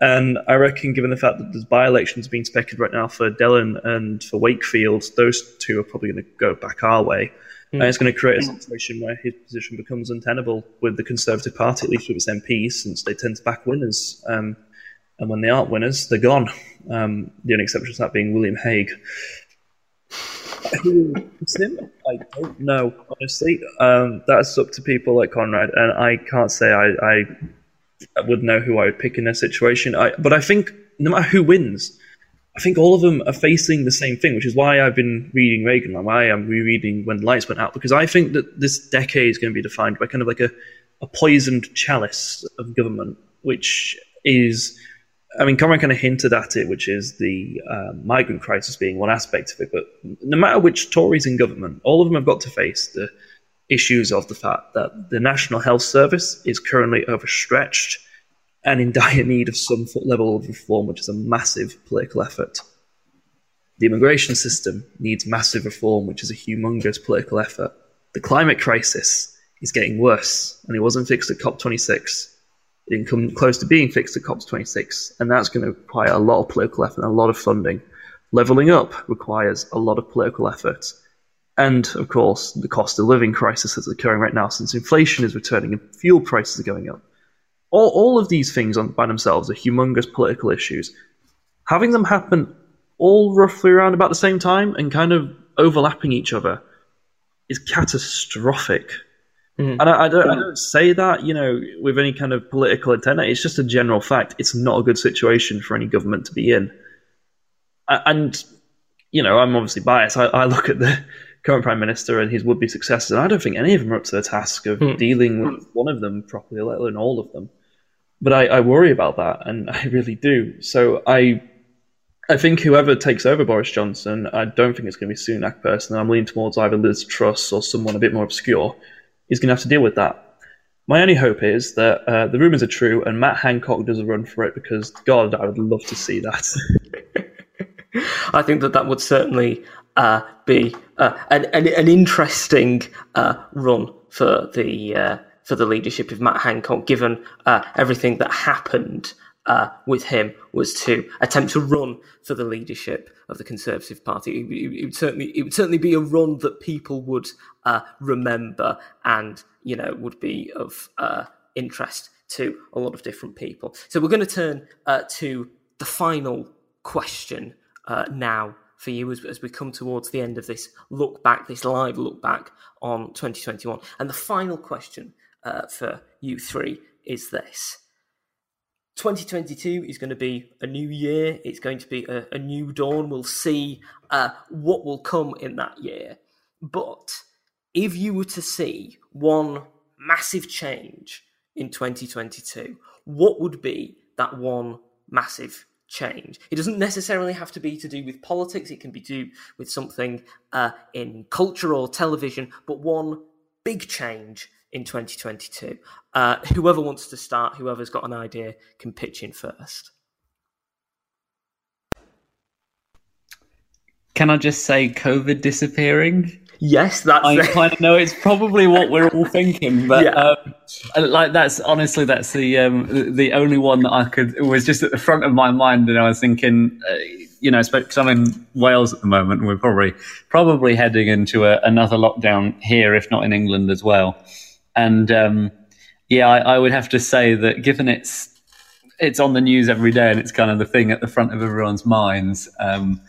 S8: And I reckon, given the fact that there's by-elections being speculated right now for Dillon and for Wakefield, those two are probably going to go back our way. Mm. And it's going to create a situation where his position becomes untenable with the Conservative Party, at least with its MPs, since they tend to back winners. Um, and when they aren't winners, they're gone. Um, the only exception to that being William Hague. Him? I don't know, honestly. Um, that's up to people like Conrad, and I can't say I, I would know who I would pick in their situation. I, but I think no matter who wins, I think all of them are facing the same thing, which is why I've been reading Reagan and why I'm rereading When the Lights Went Out, because I think that this decade is going to be defined by kind of like a, a poisoned chalice of government, which is, I mean, Conrad kind of hinted at it, which is the uh, migrant crisis being one aspect of it. But no matter which Tories in government, all of them have got to face the issues of the fact that the National Health Service is currently overstretched and in dire need of some level of reform, which is a massive political effort. The immigration system needs massive reform, which is a humongous political effort. The climate crisis is getting worse, and it wasn't fixed at COP26. It didn't come close to being fixed at COP26, and that's going to require a lot of political effort and a lot of funding. Leveling up requires a lot of political effort and of course, the cost of living crisis that's occurring right now since inflation is returning and fuel prices are going up. All, all of these things on, by themselves are humongous political issues. Having them happen all roughly around about the same time and kind of overlapping each other is catastrophic. Mm. And I, I, don't, I, don't, say that, you know, with any kind of political intent. It's just a general fact. It's not a good situation for any government to be in. And, you know, I'm obviously biased. I, I look at the current prime minister and his would-be successors, and I don't think any of them are up to the task of mm. dealing with one of them properly, let alone all of them. But I, I worry about that, and I really do. So I, I think whoever takes over Boris Johnson, I don't think it's going to be Sunak personally. I'm leaning towards either Liz Truss or someone a bit more obscure. Is going to have to deal with that. My only hope is that uh, the rumours are true and Matt Hancock does a run for it because, God, I would love to see that.
S1: I think that that would certainly uh, be uh, an, an, an interesting uh, run for the uh, for the leadership of Matt Hancock, given uh, everything that happened uh, with him was to attempt to run for the leadership of the Conservative Party. It, it, it would certainly it would certainly be a run that people would remember, and you know would be of interest to a lot of different people. So we're going to turn to the final question now for you as, as we come towards the end of this look back, this live look back on 2021. And the final question uh, for you three is this. 2022 is going to be a new year. It's going to be a, a new dawn. We'll see uh, what will come in that year. But if you were to see one massive change in 2022, what would be that one massive change. It doesn't necessarily have to be to do with politics, it can be to do with something uh, in culture or television, but one big change in 2022. Uh, whoever wants to start, whoever's got an idea, can pitch in first.
S7: Can I just say COVID disappearing?
S1: Yes, that's.
S7: I kind of know it's probably what we're all thinking, but yeah. um, like that's honestly that's the um, the only one that I could was just at the front of my mind, and I was thinking, uh, you know, because I'm in Wales at the moment, and we're probably probably heading into a, another lockdown here, if not in England as well. And um, yeah, I, I would have to say that given it's it's on the news every day, and it's kind of the thing at the front of everyone's minds, um,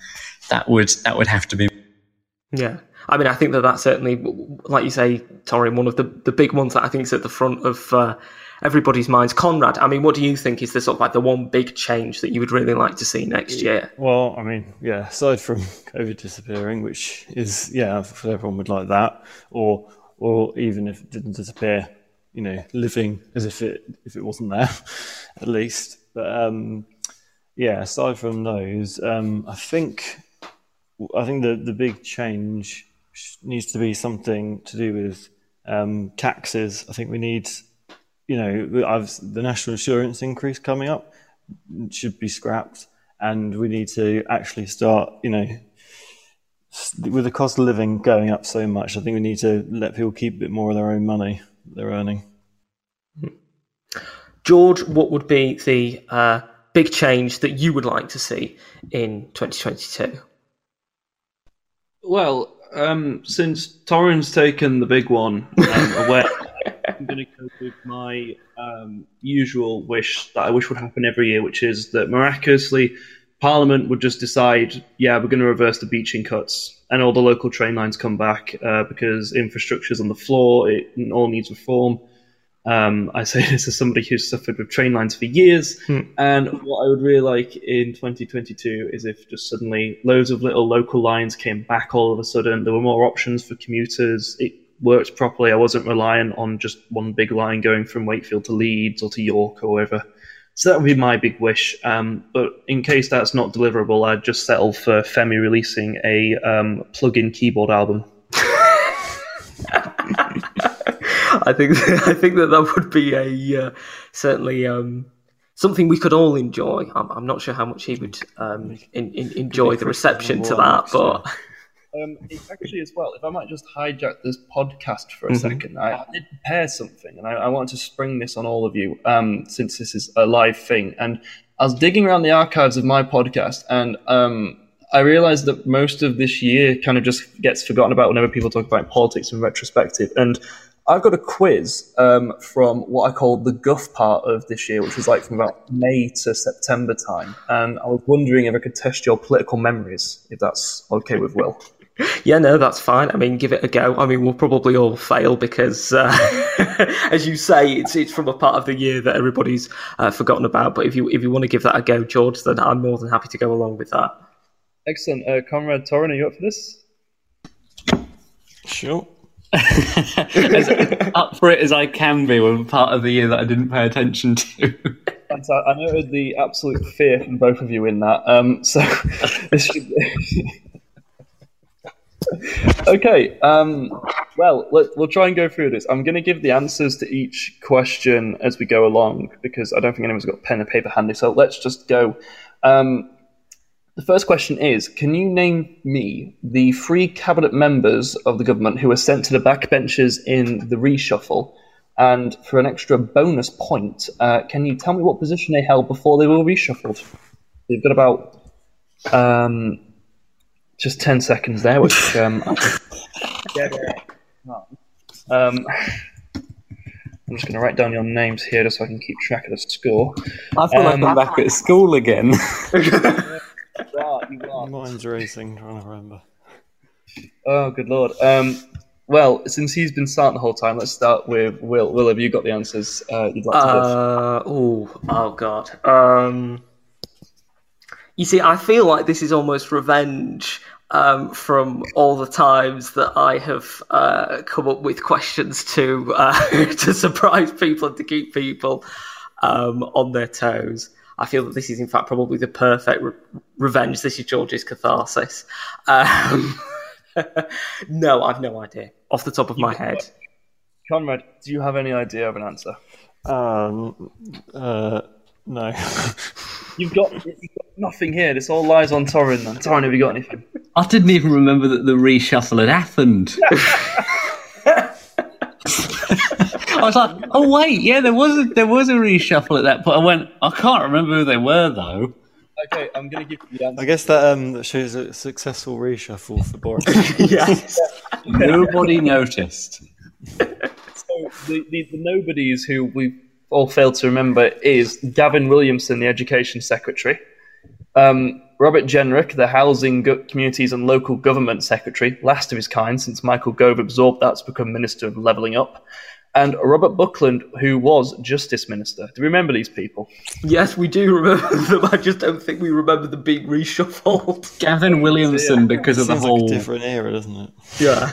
S7: that would that would have to be.
S1: Yeah, I mean, I think that that's certainly, like you say, Tori, one of the, the big ones that I think is at the front of uh, everybody's minds. Conrad, I mean, what do you think is the sort of like the one big change that you would really like to see next year?
S6: Well, I mean, yeah, aside from COVID disappearing, which is yeah, everyone would like that, or or even if it didn't disappear, you know, living as if it if it wasn't there, at least. But um, yeah, aside from those, um, I think I think the the big change needs to be something to do with um, taxes. I think we need, you know, I've, the national insurance increase coming up should be scrapped, and we need to actually start, you know, with the cost of living going up so much. I think we need to let people keep a bit more of their own money they're earning.
S1: George, what would be the uh, big change that you would like to see in 2022?
S8: Well, um, since Torin's taken the big one, um, away, I'm going to go with my um, usual wish that I wish would happen every year, which is that miraculously Parliament would just decide, yeah, we're going to reverse the Beeching cuts, and all the local train lines come back uh, because infrastructure's on the floor, it all needs reform. Um, I say this as somebody who's suffered with train lines for years.
S1: Hmm.
S8: And what I would really like in 2022 is if just suddenly loads of little local lines came back all of a sudden. There were more options for commuters. It worked properly. I wasn't reliant on just one big line going from Wakefield to Leeds or to York or wherever. So that would be my big wish. Um, but in case that's not deliverable, I'd just settle for Femi releasing a um, plug-in keyboard album.
S1: I think I think that that would be a uh, certainly um, something we could all enjoy. I'm, I'm not sure how much he would um, in, in, enjoy the reception to that, but
S8: Um, actually, as well, if I might just hijack this podcast for a
S1: Mhm.
S8: second, I, I did prepare something, and I, I wanted to spring this on all of you, um, since this is a live thing. And I was digging around the archives of my podcast, and um, I realized that most of this year kind of just gets forgotten about whenever people talk about politics in retrospective. And I've got a quiz um, from what I call the guff part of this year, which was like from about May to September time. And I was wondering if I could test your political memories, if that's okay with Will.
S1: yeah, no, that's fine. I mean, give it a go. I mean, we'll probably all fail because, uh, as you say, it's it's from a part of the year that everybody's uh, forgotten about. But if you if you want to give that a go, George, then I'm more than happy to go along with that.
S8: Excellent. Uh, Comrade Torin, are you up for this?
S6: Sure.
S7: as up for it as I can be with a part of the year that I didn't pay attention to.
S8: I noted the absolute fear from both of you in that. Um, so this should okay. Um, well, let, we'll try and go through this. I'm going to give the answers to each question as we go along because I don't think anyone's got pen and paper handy. So let's just go. Um, the first question is Can you name me the three cabinet members of the government who were sent to the backbenches in the reshuffle? And for an extra bonus point, uh, can you tell me what position they held before they were reshuffled? You've got about um, just 10 seconds there, which. Um, um, I'm just going to write down your names here just so I can keep track of the score.
S7: I feel like
S8: Um,
S7: I'm back at school again.
S8: You are, you are.
S6: Mine's racing, trying to remember.
S8: Oh, good lord. Um, well, since he's been starting the whole time, let's start with Will. Will, have you got the answers uh, you'd like to give?
S1: Uh, oh, oh god. Um, you see, I feel like this is almost revenge um, from all the times that I have uh, come up with questions to uh, to surprise people and to keep people um, on their toes. I feel that this is, in fact, probably the perfect re- revenge. This is George's catharsis. Um, no, I've no idea off the top of my head.
S8: Conrad, do you have any idea of an answer?
S6: Um, uh, no.
S8: You've got, you've got nothing here. This all lies on Torin. Then. Torin, have you got anything?
S7: I didn't even remember that the reshuffle had happened. I was like, oh wait, yeah, there was a there was a reshuffle at that point. I went, I can't remember who they were though.
S8: Okay, I'm going to give you the answer.
S6: I guess that um that shows a successful reshuffle for Boris.
S1: yes.
S7: Nobody noticed.
S8: So the, the, the nobodies who we all failed to remember is Gavin Williamson, the Education Secretary, um, Robert Jenrick, the Housing, Go- Communities and Local Government Secretary, last of his kind since Michael Gove absorbed that to become Minister of Levelling Up, and Robert Buckland, who was Justice Minister. Do you remember these people?
S1: Yes, we do remember them. I just don't think we remember them being reshuffled.
S7: Gavin Williamson because of the whole.
S6: like a different era, doesn't it?
S1: Yeah.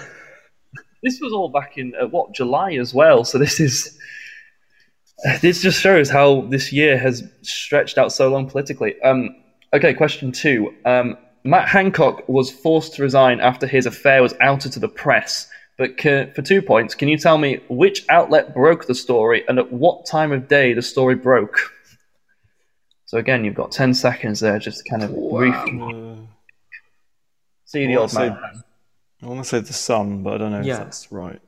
S8: This was all back in uh, what July as well. So this is this just shows how this year has stretched out so long politically. Um, okay, question two. Um, Matt Hancock was forced to resign after his affair was outed to the press. But ca for two points, can you tell me which outlet broke the story and at what time of day the story broke? So again, you've got ten seconds there just to kind of brief
S6: Uh,
S8: see the
S6: Well,
S8: old
S6: so-
S8: man.
S6: I want to say the sun, but I don't know
S1: Yeah.
S6: if that's right.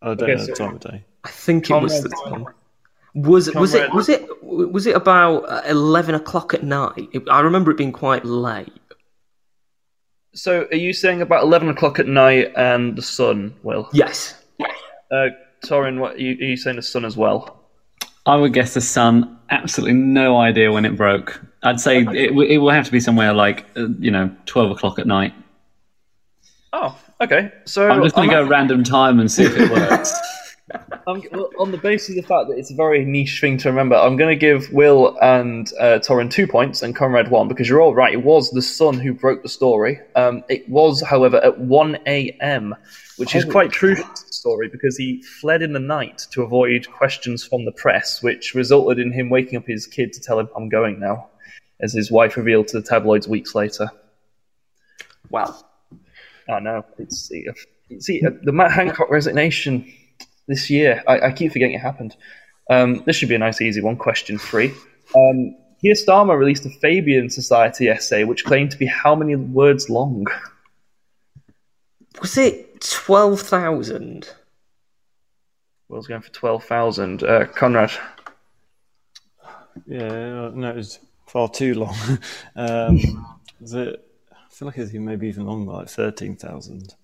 S6: I don't
S8: Okay,
S6: know the
S8: so-
S6: time of day.
S1: I think it was
S8: Comrade-
S1: the time. Was was it was it was it about uh, eleven o'clock at night? I remember it being quite late.
S8: So are you saying about eleven o'clock at night and the sun? Will
S1: Yes.
S8: uh, Torin, what are you, are you saying the sun as well?
S7: I would guess the sun. Absolutely no idea when it broke. I'd say it, it will have to be somewhere like uh, you know twelve o'clock at night.
S8: Oh, okay. So
S7: I'm just going to
S8: I'm-
S7: go random time and see if it works.
S8: Well, on the basis of the fact that it's a very niche thing to remember, I'm going to give Will and uh, Torin two points and Conrad one because you're all right. It was the sun who broke the story. Um, it was, however, at 1 a.m., which is quite true to the story because he fled in the night to avoid questions from the press, which resulted in him waking up his kid to tell him, I'm going now, as his wife revealed to the tabloids weeks later.
S1: Wow.
S8: I know. It's see uh, the Matt Hancock resignation this year. I, I keep forgetting it happened. Um, this should be a nice, easy one. Question three. Um, Keir Starmer released a Fabian Society essay which claimed to be how many words long?
S1: Was it twelve thousand?
S8: Will's going for twelve thousand. Uh, Conrad.
S6: Yeah, uh, no, it was far too long. um, is it? I feel like it's maybe even longer, like thirteen thousand.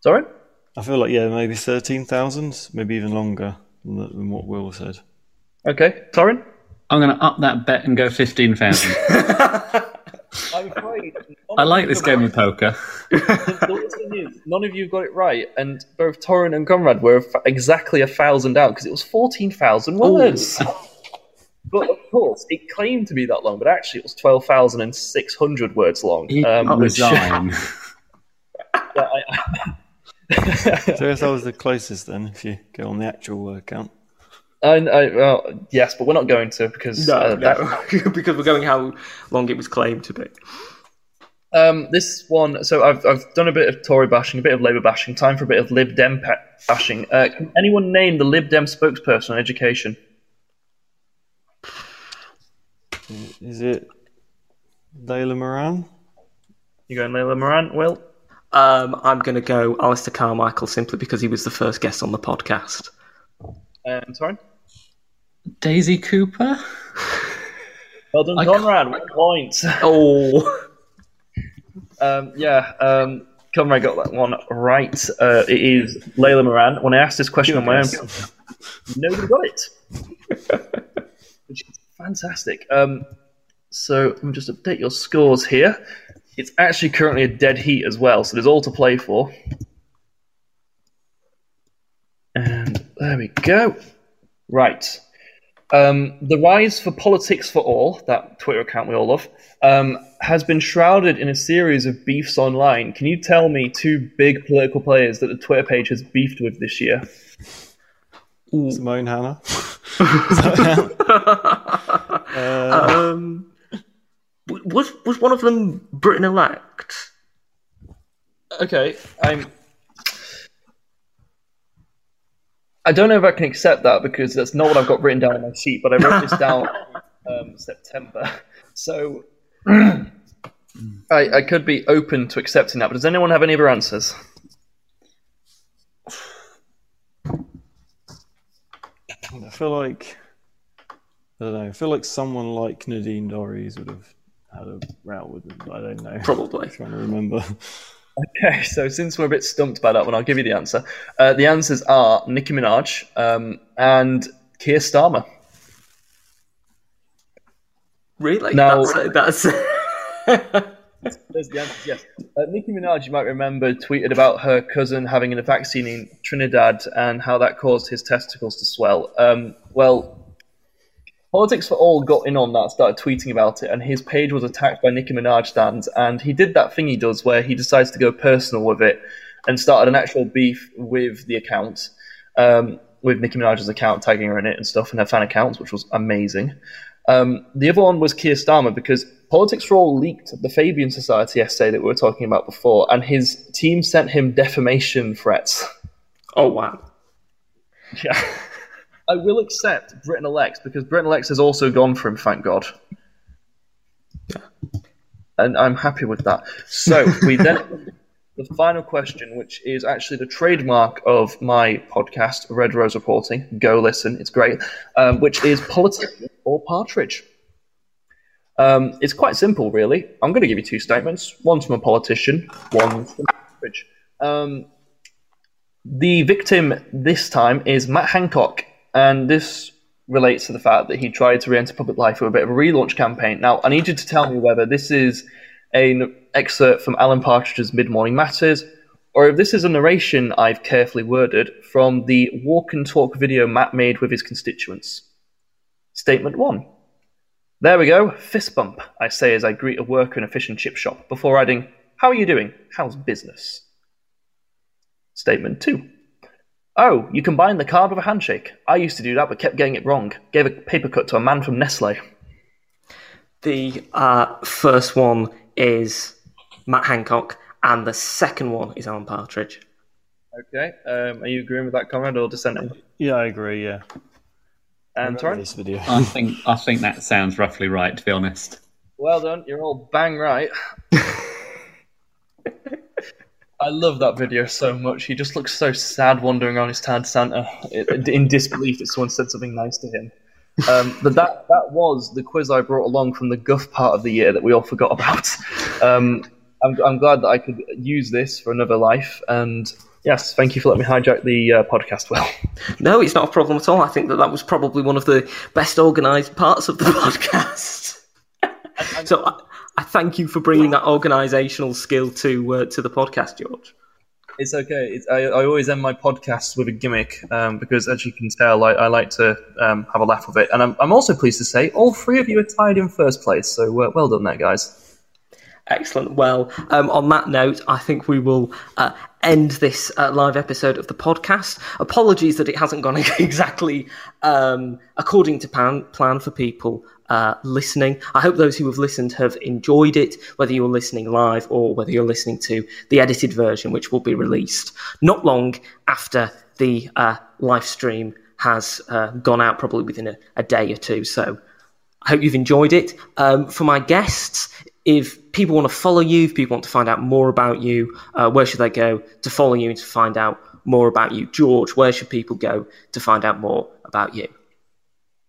S8: Sorry.
S6: I feel like yeah, maybe thirteen thousand, maybe even longer than, the- than what Will said.
S8: Okay, Torin.
S7: I'm going to up that bet and go fifteen thousand.
S8: I'm afraid.
S7: I like this game of poker.
S8: the worst thing is, none of you got it right, and both Torin and Conrad were f- exactly a thousand out because it was fourteen thousand words. but of course, it claimed to be that long, but actually, it was twelve thousand and six hundred words long. Um, which-
S7: Resign.
S8: yeah, I-
S6: So I guess that was the closest then, if you go on the actual word count.
S8: I, I, well, yes, but we're not going to because
S1: No,
S8: uh,
S1: no, because we're going how long it was claimed to be.
S8: Um, this one, so I've, I've done a bit of Tory bashing, a bit of Labour bashing. Time for a bit of Lib Dem pa- bashing. Uh, can anyone name the Lib Dem spokesperson on education?
S6: Is it Layla Moran?
S8: You going Layla Moran? Will?
S1: Um, I'm going to go Alistair Carmichael simply because he was the first guest on the podcast.
S8: Um, sorry?
S7: Daisy Cooper.
S8: Well done,
S7: I
S8: Conrad. One point.
S1: Oh,
S8: Um, yeah, um, Conrad got that one right. Uh, it is Layla Moran. When I asked this question on my own, nobody got it, which is fantastic. Um, so let me just update your scores here. It's actually currently a dead heat as well, so there's all to play for. And there we go. Right. Um, the rise for Politics for All, that Twitter account we all love, um, has been shrouded in a series of beefs online. Can you tell me two big political players that the Twitter page has beefed with this year?
S6: Simone Hannah.
S1: um, w- was was one of them Britain elect?
S8: Okay, I'm. I don't know if I can accept that because that's not what I've got written down on my sheet, but I wrote this down um, September. So I, I could be open to accepting that, but does anyone have any other answers?
S6: I feel like I don't know. I feel like someone like Nadine Dorries would have had a row with them. I don't know.
S1: Probably.
S6: I'm trying to remember.
S8: Okay, so since we're a bit stumped by that one, I'll give you the answer. Uh, the answers are Nicki Minaj um, and Keir Starmer.
S1: Really?
S8: No.
S1: That's that's.
S8: There's the answer. Yes. Uh, Nicki Minaj, you might remember, tweeted about her cousin having a vaccine in Trinidad and how that caused his testicles to swell. Um, well, Politics for All got in on that, started tweeting about it, and his page was attacked by Nicki Minaj stands. And he did that thing he does where he decides to go personal with it and started an actual beef with the account, um, with Nicki Minaj's account, tagging her in it and stuff, and her fan accounts, which was amazing. Um, the other one was Keir Starmer because Politics for All leaked the Fabian Society essay that we were talking about before, and his team sent him defamation threats.
S1: Oh wow.
S8: Yeah. I will accept Britain elects because Britain elects has also gone for him, thank God. And I'm happy with that. So we then the final question, which is actually the trademark of my podcast, Red Rose Reporting. Go listen, it's great. Um, which is politics or partridge. Um, it's quite simple, really. I'm going to give you two statements. One from a politician, one from partridge. Um, the victim this time is Matt Hancock, and this relates to the fact that he tried to re-enter public life with a bit of a relaunch campaign. Now, I need you to tell me whether this is an excerpt from Alan Partridge's Mid Morning Matters, or if this is a narration I've carefully worded from the walk and talk video Matt made with his constituents. Statement one. There we go, fist bump, I say as I greet a worker in a fish and chip shop, before adding, How are you doing? How's business? Statement two. Oh, you combine the card with a handshake. I used to do that but kept getting it wrong. Gave a paper cut to a man from Nestle.
S1: The uh, first one is Matt Hancock, and the second one is Alan Partridge.
S8: Okay, um, are you agreeing with that comment or dissenting?
S6: Yeah, I agree. Yeah.
S8: And Torin?
S6: This video.
S7: I think I think that sounds roughly right, to be honest.
S8: Well done, you're all bang right. I love that video so much. He just looks so sad wandering around his town Santa in disbelief that someone said something nice to him. Um, but that that was the quiz I brought along from the Guff part of the year that we all forgot about. Um, I'm, I'm glad that I could use this for another life. And yes, thank you for letting me hijack the uh, podcast. Well,
S1: No, it's not a problem at all. I think that that was probably one of the best organised parts of the podcast. so I, thank you for bringing that organisational skill to uh, to the podcast, George.
S8: it's okay. It's, I, I always end my podcasts with a gimmick um, because, as you can tell, I, I like to um, have a laugh with it. And I'm, I'm also pleased to say all three of you are tied in first place. So uh, well done there, guys.
S1: Excellent. Well, um, on that note, I think we will uh, end this uh, live episode of the podcast. Apologies that it hasn't gone exactly um, according to plan, plan for people uh, listening. I hope those who have listened have enjoyed it, whether you're listening live or whether you're listening to the edited version, which will be released not long after the uh, live stream has uh, gone out, probably within a, a day or two. So I hope you've enjoyed it. Um, for my guests, if people want to follow you, if people want to find out more about you, uh, where should they go to follow you and to find out more about you? George, where should people go to find out more about you?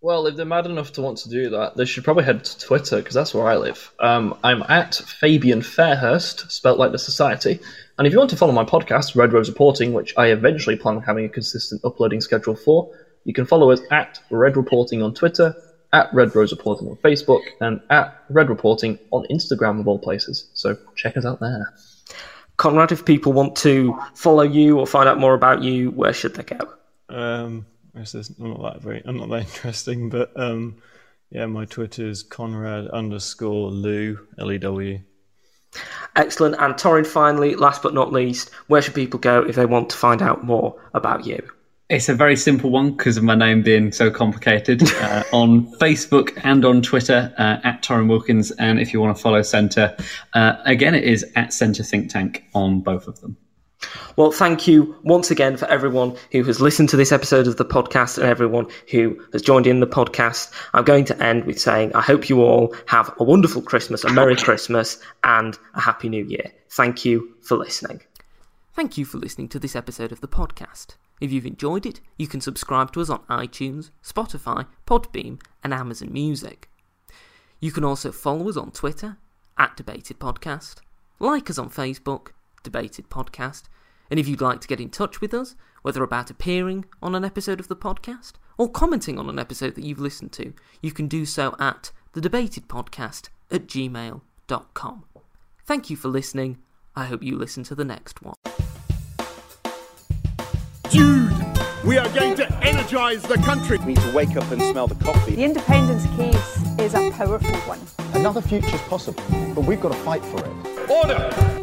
S8: Well, if they're mad enough to want to do that, they should probably head to Twitter because that's where I live. Um, I'm at Fabian Fairhurst, spelt like the society. And if you want to follow my podcast, Red Rose Reporting, which I eventually plan on having a consistent uploading schedule for, you can follow us at Red Reporting on Twitter, at Red Rose Reporting on Facebook, and at Red Reporting on Instagram, of all places. So check us out there.
S1: Conrad, if people want to follow you or find out more about you, where should they go?
S6: Um, this is not that very, I'm not that interesting, but um, yeah, my Twitter is Conrad underscore Lou L E W.
S1: Excellent. And Torin, finally, last but not least, where should people go if they want to find out more about you?
S7: It's a very simple one because of my name being so complicated. Uh, on Facebook and on Twitter uh, at Torin Wilkins, and if you want to follow Centre, uh, again it is at Centre Think Tank on both of them.
S1: Well, thank you once again for everyone who has listened to this episode of the podcast and everyone who has joined in the podcast. I'm going to end with saying I hope you all have a wonderful Christmas, a Merry Christmas, and a Happy New Year. Thank you for listening. Thank you for listening to this episode of the podcast. If you've enjoyed it, you can subscribe to us on iTunes, Spotify, Podbean, and Amazon Music. You can also follow us on Twitter at Debated Podcast, like us on Facebook, Debated Podcast, and if you'd like to get in touch with us, whether about appearing on an episode of the podcast or commenting on an episode that you've listened to, you can do so at the Debated Podcast at gmail.com. Thank you for listening. I hope you listen to the next one.
S2: Dude, we are going to energize the country.
S3: We need to wake up and smell the coffee.
S4: The independence case is a powerful one.
S5: Another future's possible, but we've got to fight for it.
S2: Order!